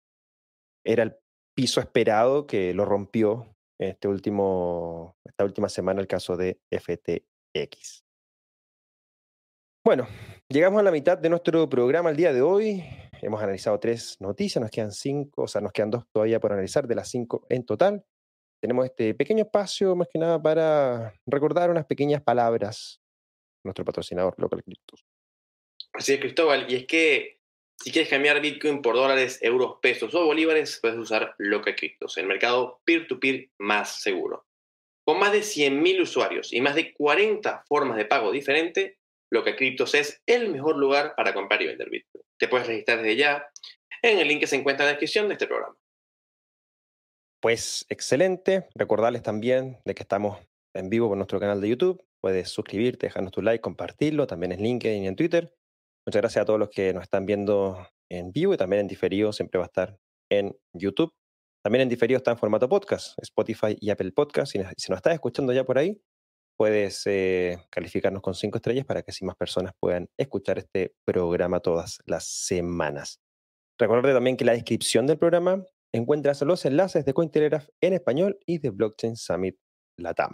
Speaker 1: era el piso esperado que lo rompió este último, esta última semana el caso de FTX. Bueno, llegamos a la mitad de nuestro programa el día de hoy. Hemos analizado tres noticias, nos quedan cinco, o sea, nos quedan dos todavía por analizar de las cinco en total. Tenemos este pequeño espacio más que nada para recordar unas pequeñas palabras nuestro patrocinador Local Cryptos.
Speaker 2: Así es, Cristóbal, y es que si quieres cambiar Bitcoin por dólares, euros, pesos o bolívares, puedes usar Loca Cryptos, el mercado peer-to-peer más seguro. Con más de 100.000 usuarios y más de 40 formas de pago diferentes, Loca Cryptos es el mejor lugar para comprar y vender Bitcoin. Te puedes registrar desde ya en el link que se encuentra en la descripción de este programa.
Speaker 1: Pues excelente. Recordarles también de que estamos en vivo por nuestro canal de YouTube. Puedes suscribirte, dejarnos tu like, compartirlo. También en LinkedIn y en Twitter. Muchas gracias a todos los que nos están viendo en vivo y también en diferido, siempre va a estar en YouTube. También en diferido está en formato podcast, Spotify y Apple Podcast. Si nos estás escuchando ya por ahí, puedes eh, calificarnos con cinco estrellas para que así más personas puedan escuchar este programa todas las semanas. Recuerda también que en la descripción del programa encuentras los enlaces de Cointelegraph en español y de Blockchain Summit Latam.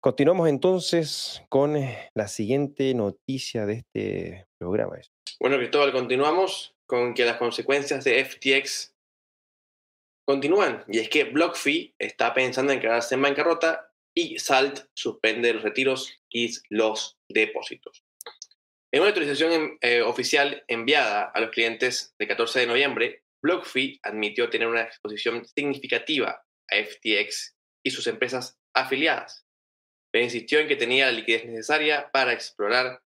Speaker 1: Continuamos entonces con eh, la siguiente noticia de este programa.
Speaker 2: Bueno, Cristóbal, continuamos con que las consecuencias de FTX continúan. Y es que BlockFi está pensando en quedarse en bancarrota y Salt suspende los retiros y los depósitos. En una autorización eh, oficial enviada a los clientes de 14 de noviembre, BlockFi admitió tener una exposición significativa a FTX y sus empresas afiliadas, pero insistió en que tenía la liquidez necesaria para explorar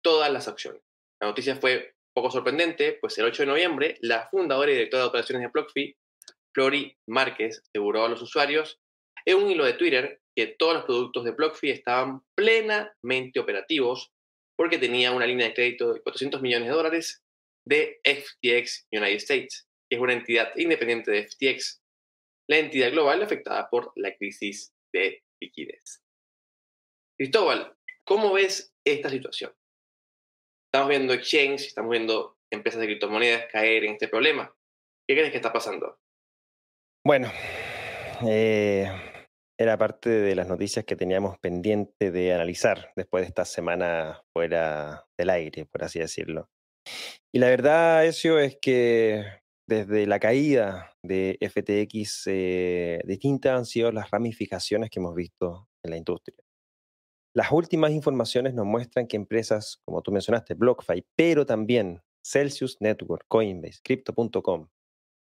Speaker 2: todas las acciones. La noticia fue poco sorprendente, pues el 8 de noviembre, la fundadora y directora de operaciones de BlockFi, Flori Márquez, aseguró a los usuarios en un hilo de Twitter que todos los productos de BlockFi estaban plenamente operativos porque tenía una línea de crédito de 400 millones de dólares de FTX United States que es una entidad independiente de FTX, la entidad global afectada por la crisis de liquidez. Cristóbal, ¿cómo ves esta situación? Estamos viendo exchange, estamos viendo empresas de criptomonedas caer en este problema. ¿Qué crees que está pasando?
Speaker 1: Bueno, eh, era parte de las noticias que teníamos pendiente de analizar después de esta semana fuera del aire, por así decirlo. Y la verdad, Ezio, es que desde la caída de FTX, eh, distintas han sido las ramificaciones que hemos visto en la industria. Las últimas informaciones nos muestran que empresas, como tú mencionaste, BlockFi, pero también Celsius Network, Coinbase, Crypto.com,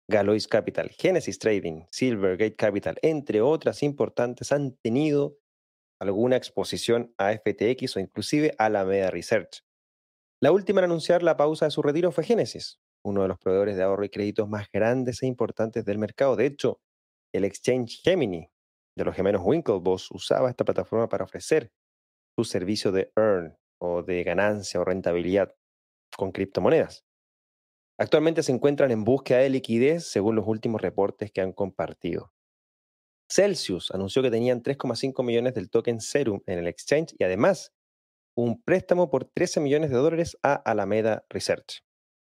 Speaker 1: Galois Capital, Genesis Trading, Silvergate Capital, entre otras importantes, han tenido alguna exposición a FTX o inclusive a la Meda Research. La última en anunciar la pausa de su retiro fue Genesis, uno de los proveedores de ahorro y créditos más grandes e importantes del mercado. De hecho, el exchange Gemini de los gemelos Winklevoss usaba esta plataforma para ofrecer su servicio de earn o de ganancia o rentabilidad con criptomonedas. Actualmente se encuentran en búsqueda de liquidez según los últimos reportes que han compartido. Celsius anunció que tenían 3,5 millones del token Serum en el exchange y además un préstamo por 13 millones de dólares a Alameda Research.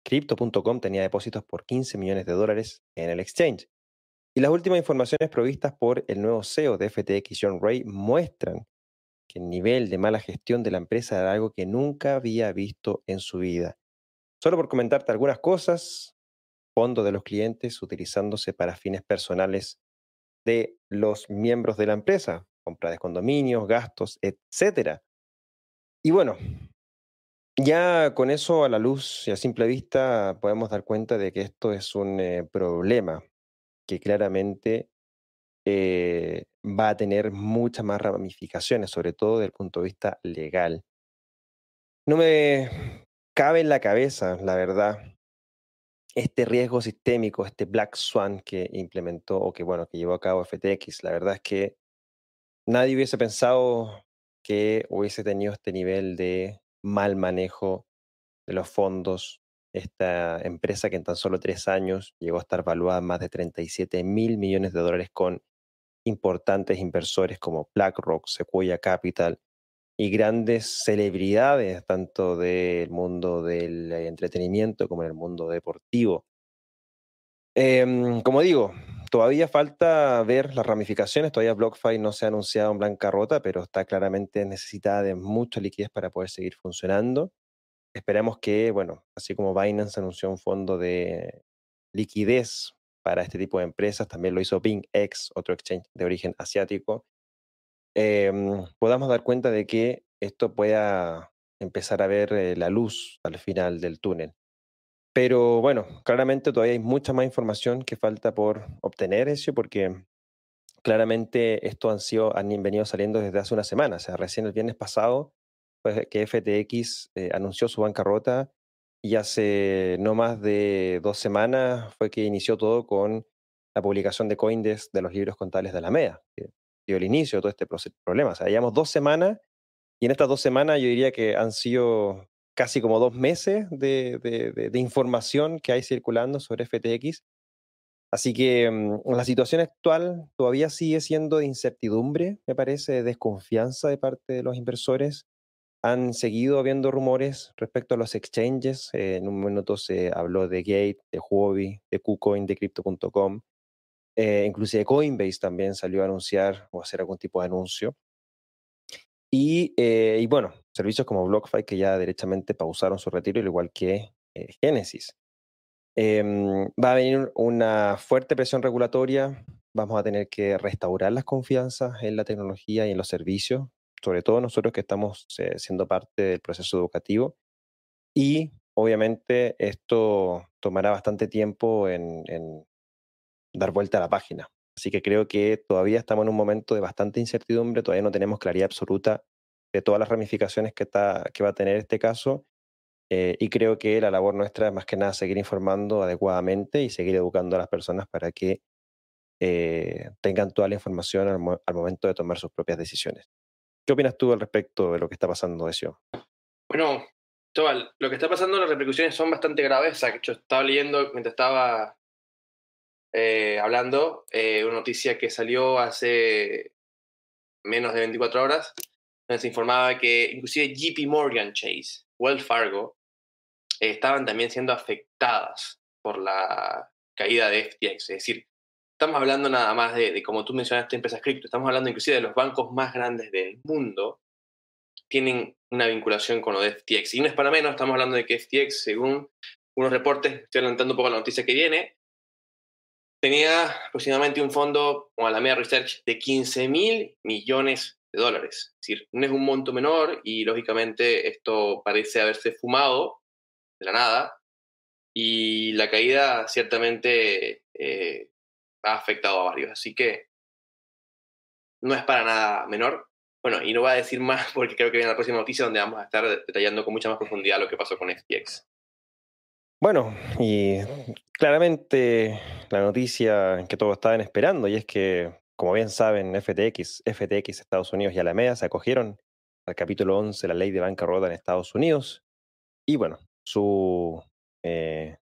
Speaker 1: Crypto.com tenía depósitos por 15 millones de dólares en el exchange. Y las últimas informaciones provistas por el nuevo CEO de FTX, John Ray, muestran que el nivel de mala gestión de la empresa era algo que nunca había visto en su vida. Solo por comentarte algunas cosas, fondos de los clientes utilizándose para fines personales de los miembros de la empresa, compra de condominios, gastos, etc. Y bueno, ya con eso a la luz y a simple vista podemos dar cuenta de que esto es un eh, problema que claramente eh, va a tener muchas más ramificaciones, sobre todo desde el punto de vista legal. No me cabe en la cabeza, la verdad, este riesgo sistémico, este Black Swan que implementó o que, bueno, que llevó a cabo FTX. La verdad es que nadie hubiese pensado que hubiese tenido este nivel de mal manejo de los fondos. Esta empresa que en tan solo tres años llegó a estar valuada más de 37 mil millones de dólares con importantes inversores como BlackRock, Sequoia Capital y grandes celebridades tanto del mundo del entretenimiento como en el mundo deportivo. Em, como digo, todavía falta ver las ramificaciones, todavía BlockFi no se ha anunciado en rota, pero está claramente necesitada de mucha liquidez para poder seguir funcionando. Esperamos que, bueno, así como Binance anunció un fondo de liquidez para este tipo de empresas, también lo hizo BingX, otro exchange de origen asiático, em, podamos dar cuenta de que esto pueda empezar a ver eh, la luz al final del túnel. Pero bueno, claramente todavía hay mucha más información que falta por obtener eso, porque claramente esto han, sido, han venido saliendo desde hace una semana. O sea, recién el viernes pasado pues, que FTX eh, anunció su bancarrota y hace no más de dos semanas fue que inició todo con la publicación de Coindesk de los libros contables de Alameda, que dio el inicio de todo este problema. O sea, llevamos dos semanas y en estas dos semanas yo diría que han sido casi como dos meses de, información que hay circulando sobre FTX. Así que mm, la situación actual todavía sigue siendo de incertidumbre, me parece, de desconfianza de parte de los inversores. Han seguido habiendo rumores respecto a los exchanges. Eh, en un minuto se habló de Gate, de Huobi, de KuCoin, de Crypto.com. Eh, inclusive Coinbase también salió a anunciar o hacer algún tipo de anuncio. Y, eh, bueno, servicios como BlockFi que ya derechamente pausaron su retiro, al igual que eh, Genesis. Em, va a venir una fuerte presión regulatoria, vamos a tener que restaurar las confianzas en la tecnología y en los servicios, sobre todo nosotros que estamos eh, siendo parte del proceso educativo. Y obviamente esto tomará bastante tiempo en dar vuelta a la página. Así que creo que todavía estamos en un momento de bastante incertidumbre, todavía no tenemos claridad absoluta de todas las ramificaciones que, está, que va a tener este caso. Eh, y creo que la labor nuestra es más que nada seguir informando adecuadamente y seguir educando a las personas para que eh, tengan toda la información al, momento de tomar sus propias decisiones. ¿Qué opinas tú al respecto de lo que está pasando, Ezio?
Speaker 2: Bueno, Tobal, lo que está pasando, las repercusiones son bastante graves. Hecho, estaba leyendo mientras estaba eh, hablando, eh, una noticia que salió hace menos de 24 horas, donde se informaba que inclusive JP Morgan Chase, Wells Fargo, estaban también siendo afectadas por la caída de FTX. Es decir, estamos hablando nada más de, como tú mencionaste, empresas cripto, estamos hablando inclusive de los bancos más grandes del mundo, tienen una vinculación con lo de FTX. Y no es para menos, estamos hablando de que FTX, según unos reportes, estoy adelantando un poco la noticia que viene, tenía aproximadamente un fondo como Alameda Research de 15 mil millones de dólares. Es decir, no es un monto menor y lógicamente esto parece haberse fumado de la nada y la caída ciertamente eh, ha afectado a varios. Así que no es para nada menor. Bueno, y no voy a decir más porque creo que viene la próxima noticia donde vamos a estar detallando con mucha más profundidad lo que pasó con FTX.
Speaker 1: Bueno, y claramente la noticia que todos estaban esperando, y es que, como bien saben, FTX, FTX Estados Unidos y Alameda se acogieron al capítulo 11 de la ley de bancarrota en Estados Unidos. Y bueno, su eh,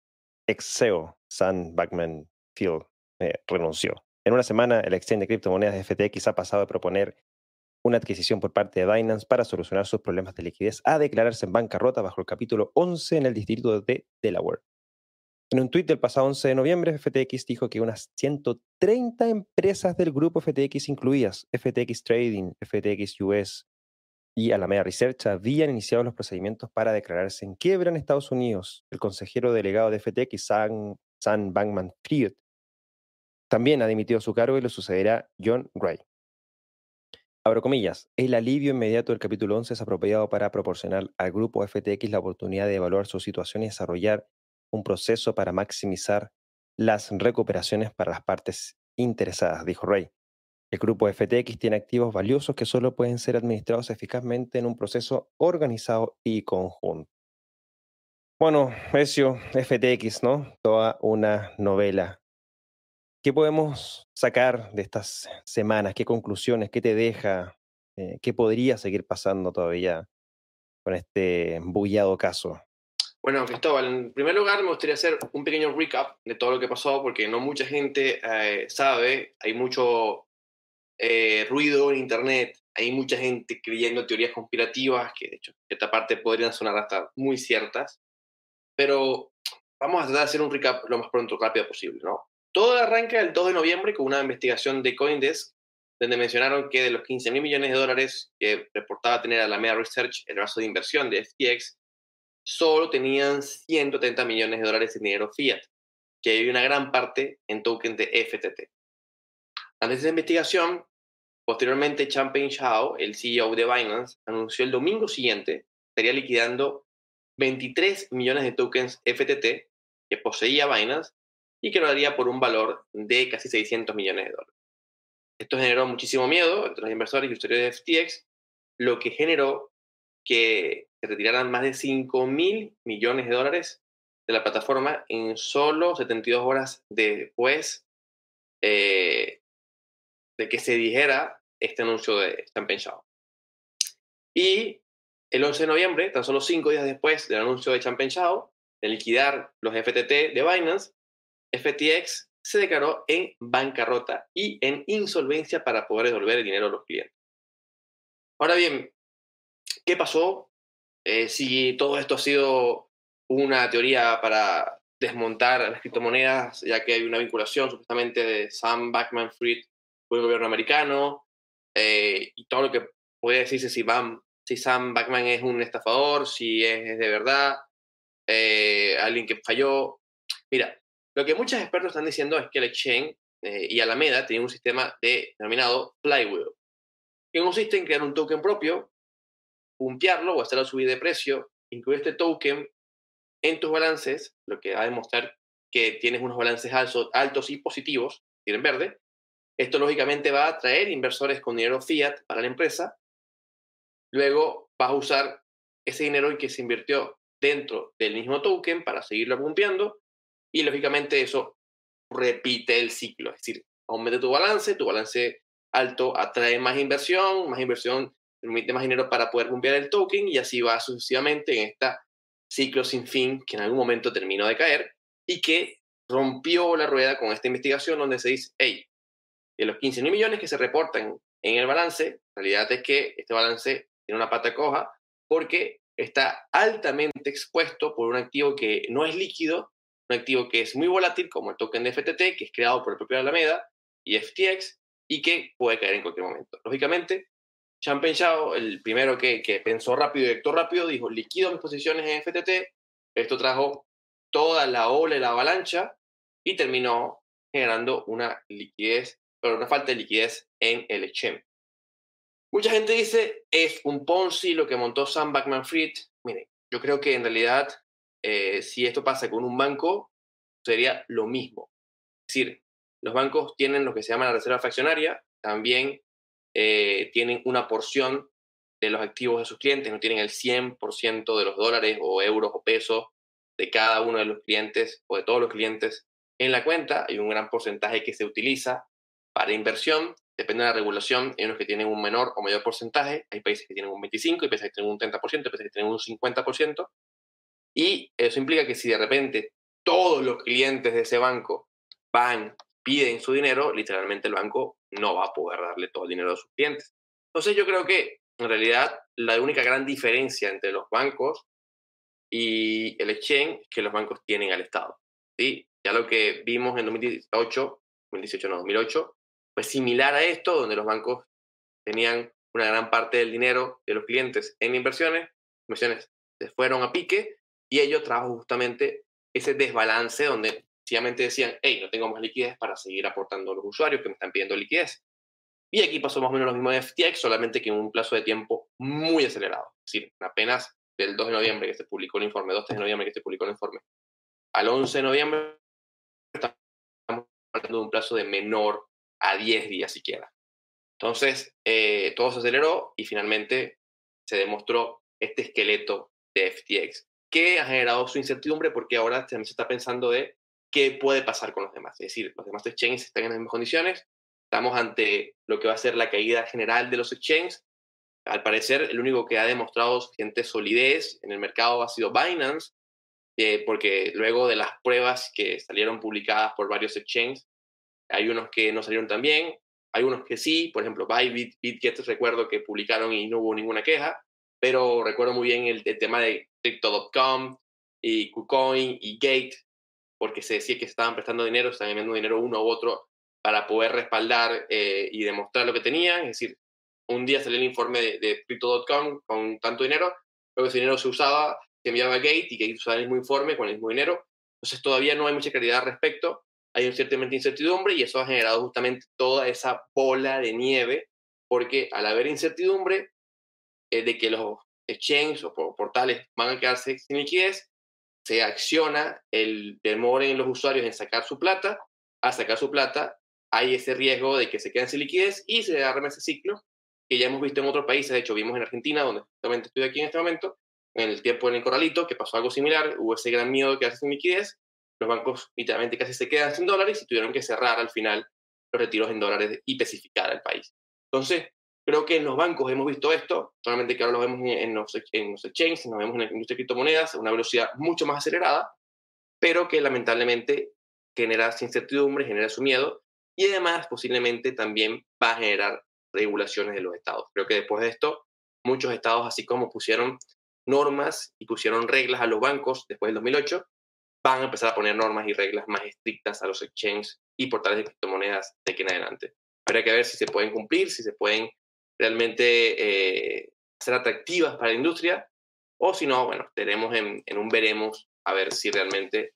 Speaker 1: ex CEO, Sam Backman Field, eh, renunció. En una semana, el exchange de criptomonedas de FTX ha pasado a proponer una adquisición por parte de Binance para solucionar sus problemas de liquidez a declararse en bancarrota bajo el capítulo 11 en el distrito de Delaware. En un tuit del pasado 11 de noviembre, FTX dijo que unas 130 empresas del grupo FTX incluidas FTX Trading, FTX US y Alameda Research habían iniciado los procedimientos para declararse en quiebra en Estados Unidos. El consejero delegado de FTX, Sam, Sam Bankman-Fried, también ha dimitido su cargo y lo sucederá John Gray. Abro comillas, el alivio inmediato del capítulo 11 es apropiado para proporcionar al grupo FTX la oportunidad de evaluar su situación y desarrollar un proceso para maximizar las recuperaciones para las partes interesadas, dijo Ray. El grupo FTX tiene activos valiosos que solo pueden ser administrados eficazmente en un proceso organizado y conjunto. Bueno, Ezio, FTX, ¿no? Toda una novela. ¿Qué podemos sacar de estas semanas? ¿Qué conclusiones? ¿Qué te deja? Eh, ¿Qué podría seguir pasando todavía con este bullado caso?
Speaker 2: Bueno, Cristóbal, en primer lugar me gustaría hacer un pequeño recap de todo lo que pasó, porque no mucha gente eh, sabe, hay mucho eh, ruido en Internet, hay mucha gente creyendo teorías conspirativas, que de hecho, esta parte podrían sonar hasta muy ciertas, pero vamos a tratar de hacer un recap lo más pronto, rápido posible, ¿no? Todo arranca el 2 de noviembre con una investigación de Coindesk, donde mencionaron que de los 15 mil millones de dólares que reportaba tener la Alameda Research, el brazo de inversión de FTX, solo tenían 130 millones de dólares en dinero fiat, que hay una gran parte en tokens de FTT. Antes de esa investigación, posteriormente Champagne Shao, el CEO de Binance, anunció el domingo siguiente estaría liquidando 23 millones de tokens FTT que poseía Binance y que lo haría por un valor de casi 600 millones de dólares. Esto generó muchísimo miedo entre los inversores y usuarios de FTX, lo que generó que se retiraran más de 5 mil millones de dólares de la plataforma en solo 72 horas después eh, de que se dijera este anuncio de Champagne. Y el 11 de noviembre, tan solo cinco días después del anuncio de Champagne de liquidar los FTT de Binance, FTX se declaró en bancarrota y en insolvencia para poder devolver el dinero a los clientes. Ahora bien, ¿qué pasó? Eh, si todo esto ha sido una teoría para desmontar las criptomonedas, ya que hay una vinculación supuestamente de Sam Backman Fried con el gobierno americano, eh, y todo lo que puede decirse si, Sam Backman es un estafador, si es, de verdad, eh, alguien que falló. Mira, lo que muchos expertos están diciendo es que el exchange eh, y Alameda tienen un sistema denominado Flywheel, que consiste en crear un token propio, pumpearlo o hacerlo subir de precio, incluir este token en tus balances, lo que va a demostrar que tienes unos balances altos, altos y positivos, tienen verde. Esto lógicamente va a atraer inversores con dinero fiat para la empresa. Luego vas a usar ese dinero que se invirtió dentro del mismo token para seguirlo pumpeando y lógicamente eso repite el ciclo, es decir, aumenta tu balance, tu balance alto atrae más inversión, más inversión permite más dinero para poder cambiar el token y así va sucesivamente en este ciclo sin fin que en algún momento terminó de caer y que rompió la rueda con esta investigación donde se dice, hey, de los 15 mil millones que se reportan en el balance, la realidad es que este balance tiene una pata coja porque está altamente expuesto por un activo que no es líquido un activo que es muy volátil, como el token de FTT, que es creado por el propio Alameda y FTX, y que puede caer en cualquier momento. Lógicamente, Champagne Shao, el primero que, que pensó rápido y actuó rápido, dijo, liquido mis posiciones en FTT, esto trajo toda la ola y la avalancha, y terminó generando una liquidez, pero una falta de liquidez en el exchange. Mucha gente dice, es un Ponzi lo que montó Sam Backman-Fried. Miren, yo creo que en realidad eh, si esto pasa con un banco, sería lo mismo. Es decir, los bancos tienen lo que se llama la reserva fraccionaria, también eh, tienen una porción de los activos de sus clientes, no tienen el 100% de los dólares o euros o pesos de cada uno de los clientes o de todos los clientes en la cuenta. Hay un gran porcentaje que se utiliza para inversión, depende de la regulación. Hay unos que tienen un menor o mayor porcentaje, hay países que tienen un 25, hay países que tienen un 30%, hay países que tienen un 50%. Y eso implica que si de repente todos los clientes de ese banco van, piden su dinero, literalmente el banco no va a poder darle todo el dinero a sus clientes. Entonces yo creo que en realidad la única gran diferencia entre los bancos y el exchange es que los bancos tienen al Estado. ¿sí? Ya lo que vimos en 2018, 2018 no, 2008, fue similar a esto, donde los bancos tenían una gran parte del dinero de los clientes en inversiones, inversiones se fueron a pique y ello trajo justamente ese desbalance donde sencillamente decían, hey, no tengo más liquidez para seguir aportando a los usuarios que me están pidiendo liquidez. Y aquí pasó más o menos lo mismo de FTX, solamente que en un plazo de tiempo muy acelerado. Es decir, apenas del 2 de noviembre que se publicó el informe, 2 de noviembre que se publicó el informe, al 11 de noviembre estamos hablando de un plazo de menor a 10 días siquiera. Entonces, eh, todo se aceleró y finalmente se demostró este esqueleto de FTX que ha generado su incertidumbre porque ahora se está pensando de qué puede pasar con los demás. Es decir, los demás exchanges están en las mismas condiciones, estamos ante lo que va a ser la caída general de los exchanges. Al parecer, el único que ha demostrado suficiente solidez en el mercado ha sido Binance, eh, porque luego de las pruebas que salieron publicadas por varios exchanges, hay unos que no salieron tan bien, hay unos que sí, por ejemplo, Bybit, BitGet, recuerdo que publicaron y no hubo ninguna queja, pero recuerdo muy bien el, tema de Crypto.com y KuCoin y Gate, porque se decía que estaban prestando dinero, estaban enviando dinero uno u otro para poder respaldar eh, y demostrar lo que tenían. Es decir, un día salió el informe de, Crypto.com con tanto dinero, luego ese dinero se usaba, se enviaba a Gate y Gate usaba el mismo informe con el mismo dinero. Entonces todavía no hay mucha claridad al respecto, hay un ciertamente incertidumbre y eso ha generado justamente toda esa bola de nieve, porque al haber incertidumbre, eh, de que los exchanges o portales van a quedarse sin liquidez, se acciona el temor en los usuarios en sacar su plata, a sacar su plata hay ese riesgo de que se queden sin liquidez y se arma ese ciclo que ya hemos visto en otros países, de hecho vimos en Argentina, donde justamente estoy aquí en este momento, en el tiempo en el corralito, que pasó algo similar, hubo ese gran miedo de quedarse sin liquidez, los bancos literalmente casi se quedan sin dólares y tuvieron que cerrar al final los retiros en dólares y especificar al país. Entonces, Creo que en los bancos hemos visto esto, solamente que ahora lo vemos en los, en los exchanges, nos vemos en la industria de criptomonedas a una velocidad mucho más acelerada, pero que lamentablemente genera incertidumbre, genera su miedo y además posiblemente también va a generar regulaciones de los estados. Creo que después de esto, muchos estados, así como pusieron normas y pusieron reglas a los bancos después del 2008, van a empezar a poner normas y reglas más estrictas a los exchanges y portales de criptomonedas de aquí en adelante. Habrá que ver si se pueden cumplir, si se pueden realmente eh, ser atractivas para la industria, o si no, bueno, tenemos en, un veremos a ver si realmente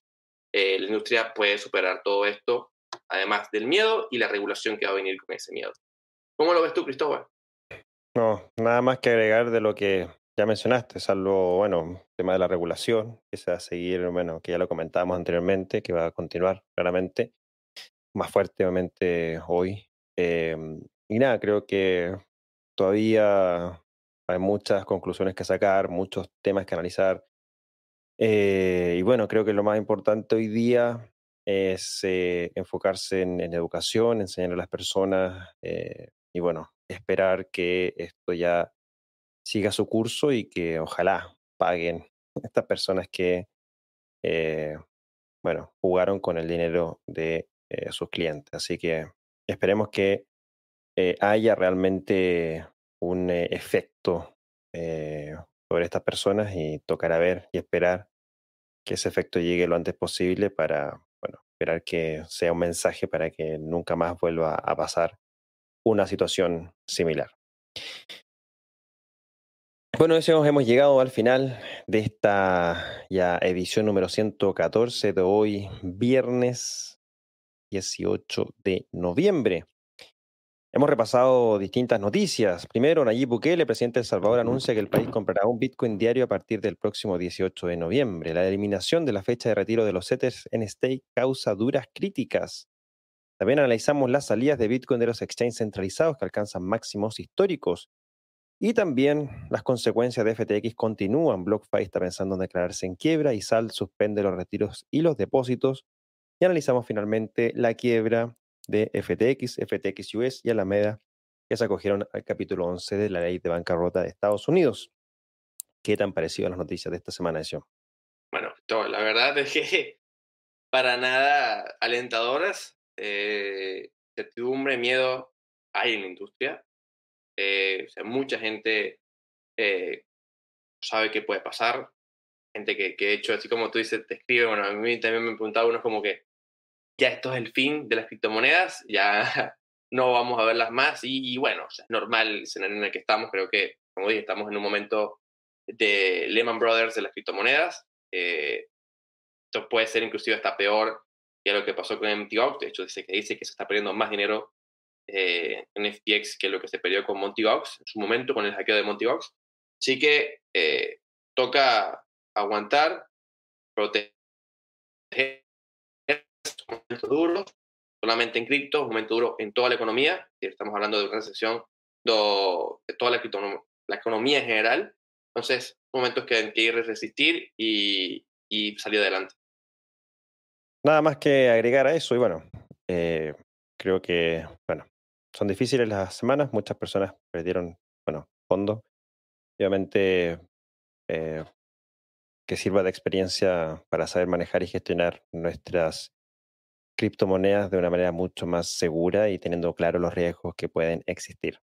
Speaker 2: eh, la industria puede superar todo esto, además del miedo y la regulación que va a venir con ese miedo. ¿Cómo lo ves tú, Cristóbal?
Speaker 1: No, nada más que agregar de lo que ya mencionaste, salvo, bueno, el tema de la regulación, que se va a seguir, bueno, que ya lo comentábamos anteriormente, que va a continuar claramente, más fuerte, obviamente, hoy. Em, y nada, creo que todavía hay muchas conclusiones que sacar, muchos temas que analizar. Eh, y bueno, creo que lo más importante hoy día es eh, enfocarse en, educación, enseñar a las personas eh, y bueno, esperar que esto ya siga su curso y que ojalá paguen estas personas que, bueno, jugaron con el dinero de sus clientes. Así que esperemos que haya realmente un eh, efecto eh, sobre estas personas y tocará ver y esperar que ese efecto llegue lo antes posible para, bueno, esperar que sea un mensaje para que nunca más vuelva a pasar una situación similar. Bueno, eso hemos llegado al final de esta ya edición número 114 de hoy, viernes 18 de noviembre. Hemos repasado distintas noticias. Primero, Nayib Bukele, presidente de El Salvador, anuncia que el país comprará un Bitcoin diario a partir del próximo 18 de noviembre. La eliminación de la fecha de retiro de los setters en stake causa duras críticas. También analizamos las salidas de Bitcoin de los exchanges centralizados que alcanzan máximos históricos. Y también las consecuencias de FTX continúan. BlockFi está pensando en declararse en quiebra y SAL suspende los retiros y los depósitos. Y analizamos finalmente la quiebra de FTX, FTX US y Alameda, que se acogieron al capítulo 11 de la ley de bancarrota de Estados Unidos. ¿Qué tan parecido a las noticias de esta semana, Edición?
Speaker 2: Bueno, la verdad es que para nada alentadoras. Eh, certidumbre, miedo hay en la industria. Eh, mucha gente eh, sabe qué puede pasar. Gente que, que, de hecho, así como tú dices, te escribe. Bueno, a mí también me preguntaba uno como que, ya esto es el fin de las criptomonedas, ya no vamos a verlas más. Y, bueno, es normal el escenario en el que estamos, creo que, como dije, estamos en un momento de Lehman Brothers de las criptomonedas. Eh, esto puede ser inclusive hasta peor que lo que pasó con MTGOX, de hecho dice que dice que se está perdiendo más dinero eh, en FTX que lo que se perdió con Monty en su momento, con el hackeo de Monty Así que eh, toca aguantar, proteger momento duro, solamente en cripto, un momento duro en toda la economía, estamos hablando de una recesión de toda la, la economía en general, entonces momentos que hay que ir a resistir y, y, salir adelante.
Speaker 1: Nada más que agregar a eso y bueno, eh, creo que, bueno, son difíciles las semanas, muchas personas perdieron, bueno, fondo. Obviamente, eh, que sirva de experiencia para saber manejar y gestionar nuestras criptomonedas de una manera mucho más segura y teniendo claro los riesgos que pueden existir.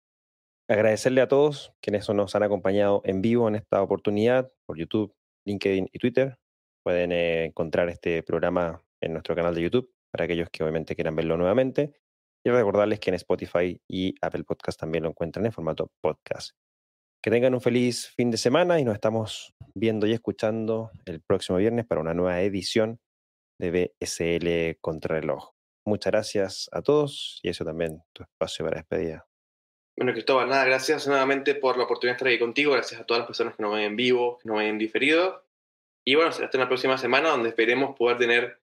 Speaker 1: Agradecerle a todos quienes nos han acompañado en vivo en esta oportunidad por YouTube, LinkedIn y Twitter. Pueden eh, encontrar este programa en nuestro canal de YouTube para aquellos que obviamente quieran verlo nuevamente. Y recordarles que en Spotify y Apple Podcast también lo encuentran en formato podcast. Que tengan un feliz fin de semana y nos estamos viendo y escuchando el próximo viernes para una nueva edición de BSL Contrarreloj. Muchas gracias a todos y eso también tu espacio para despedida.
Speaker 2: Bueno, Cristóbal, nada, gracias nuevamente por la oportunidad de estar aquí contigo. Gracias a todas las personas que nos ven en vivo, que nos ven en diferido. Y bueno, hasta la próxima semana donde esperemos poder tener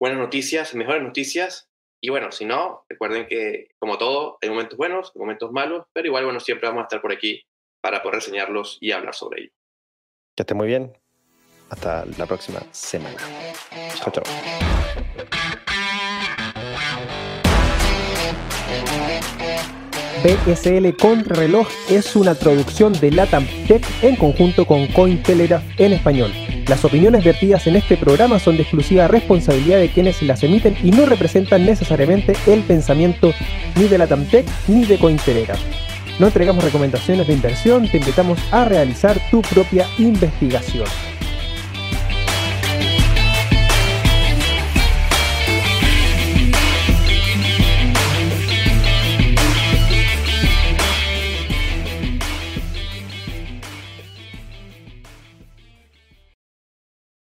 Speaker 2: buenas noticias, mejores noticias. Y bueno, si no, recuerden que como todo, hay momentos buenos, hay momentos malos, pero igual, bueno, siempre vamos a estar por aquí para poder reseñarlos y hablar sobre ello.
Speaker 1: Que esté muy bien. Hasta la próxima semana. Chao, chao. BSL Contrarreloj es una traducción de Latam Tech en conjunto con Cointelegraph en español. Las opiniones vertidas en este programa son de exclusiva responsabilidad de quienes las emiten y no representan necesariamente el pensamiento ni de Latam Tech ni de Cointelegraph. No entregamos recomendaciones de inversión, te invitamos a realizar tu propia investigación.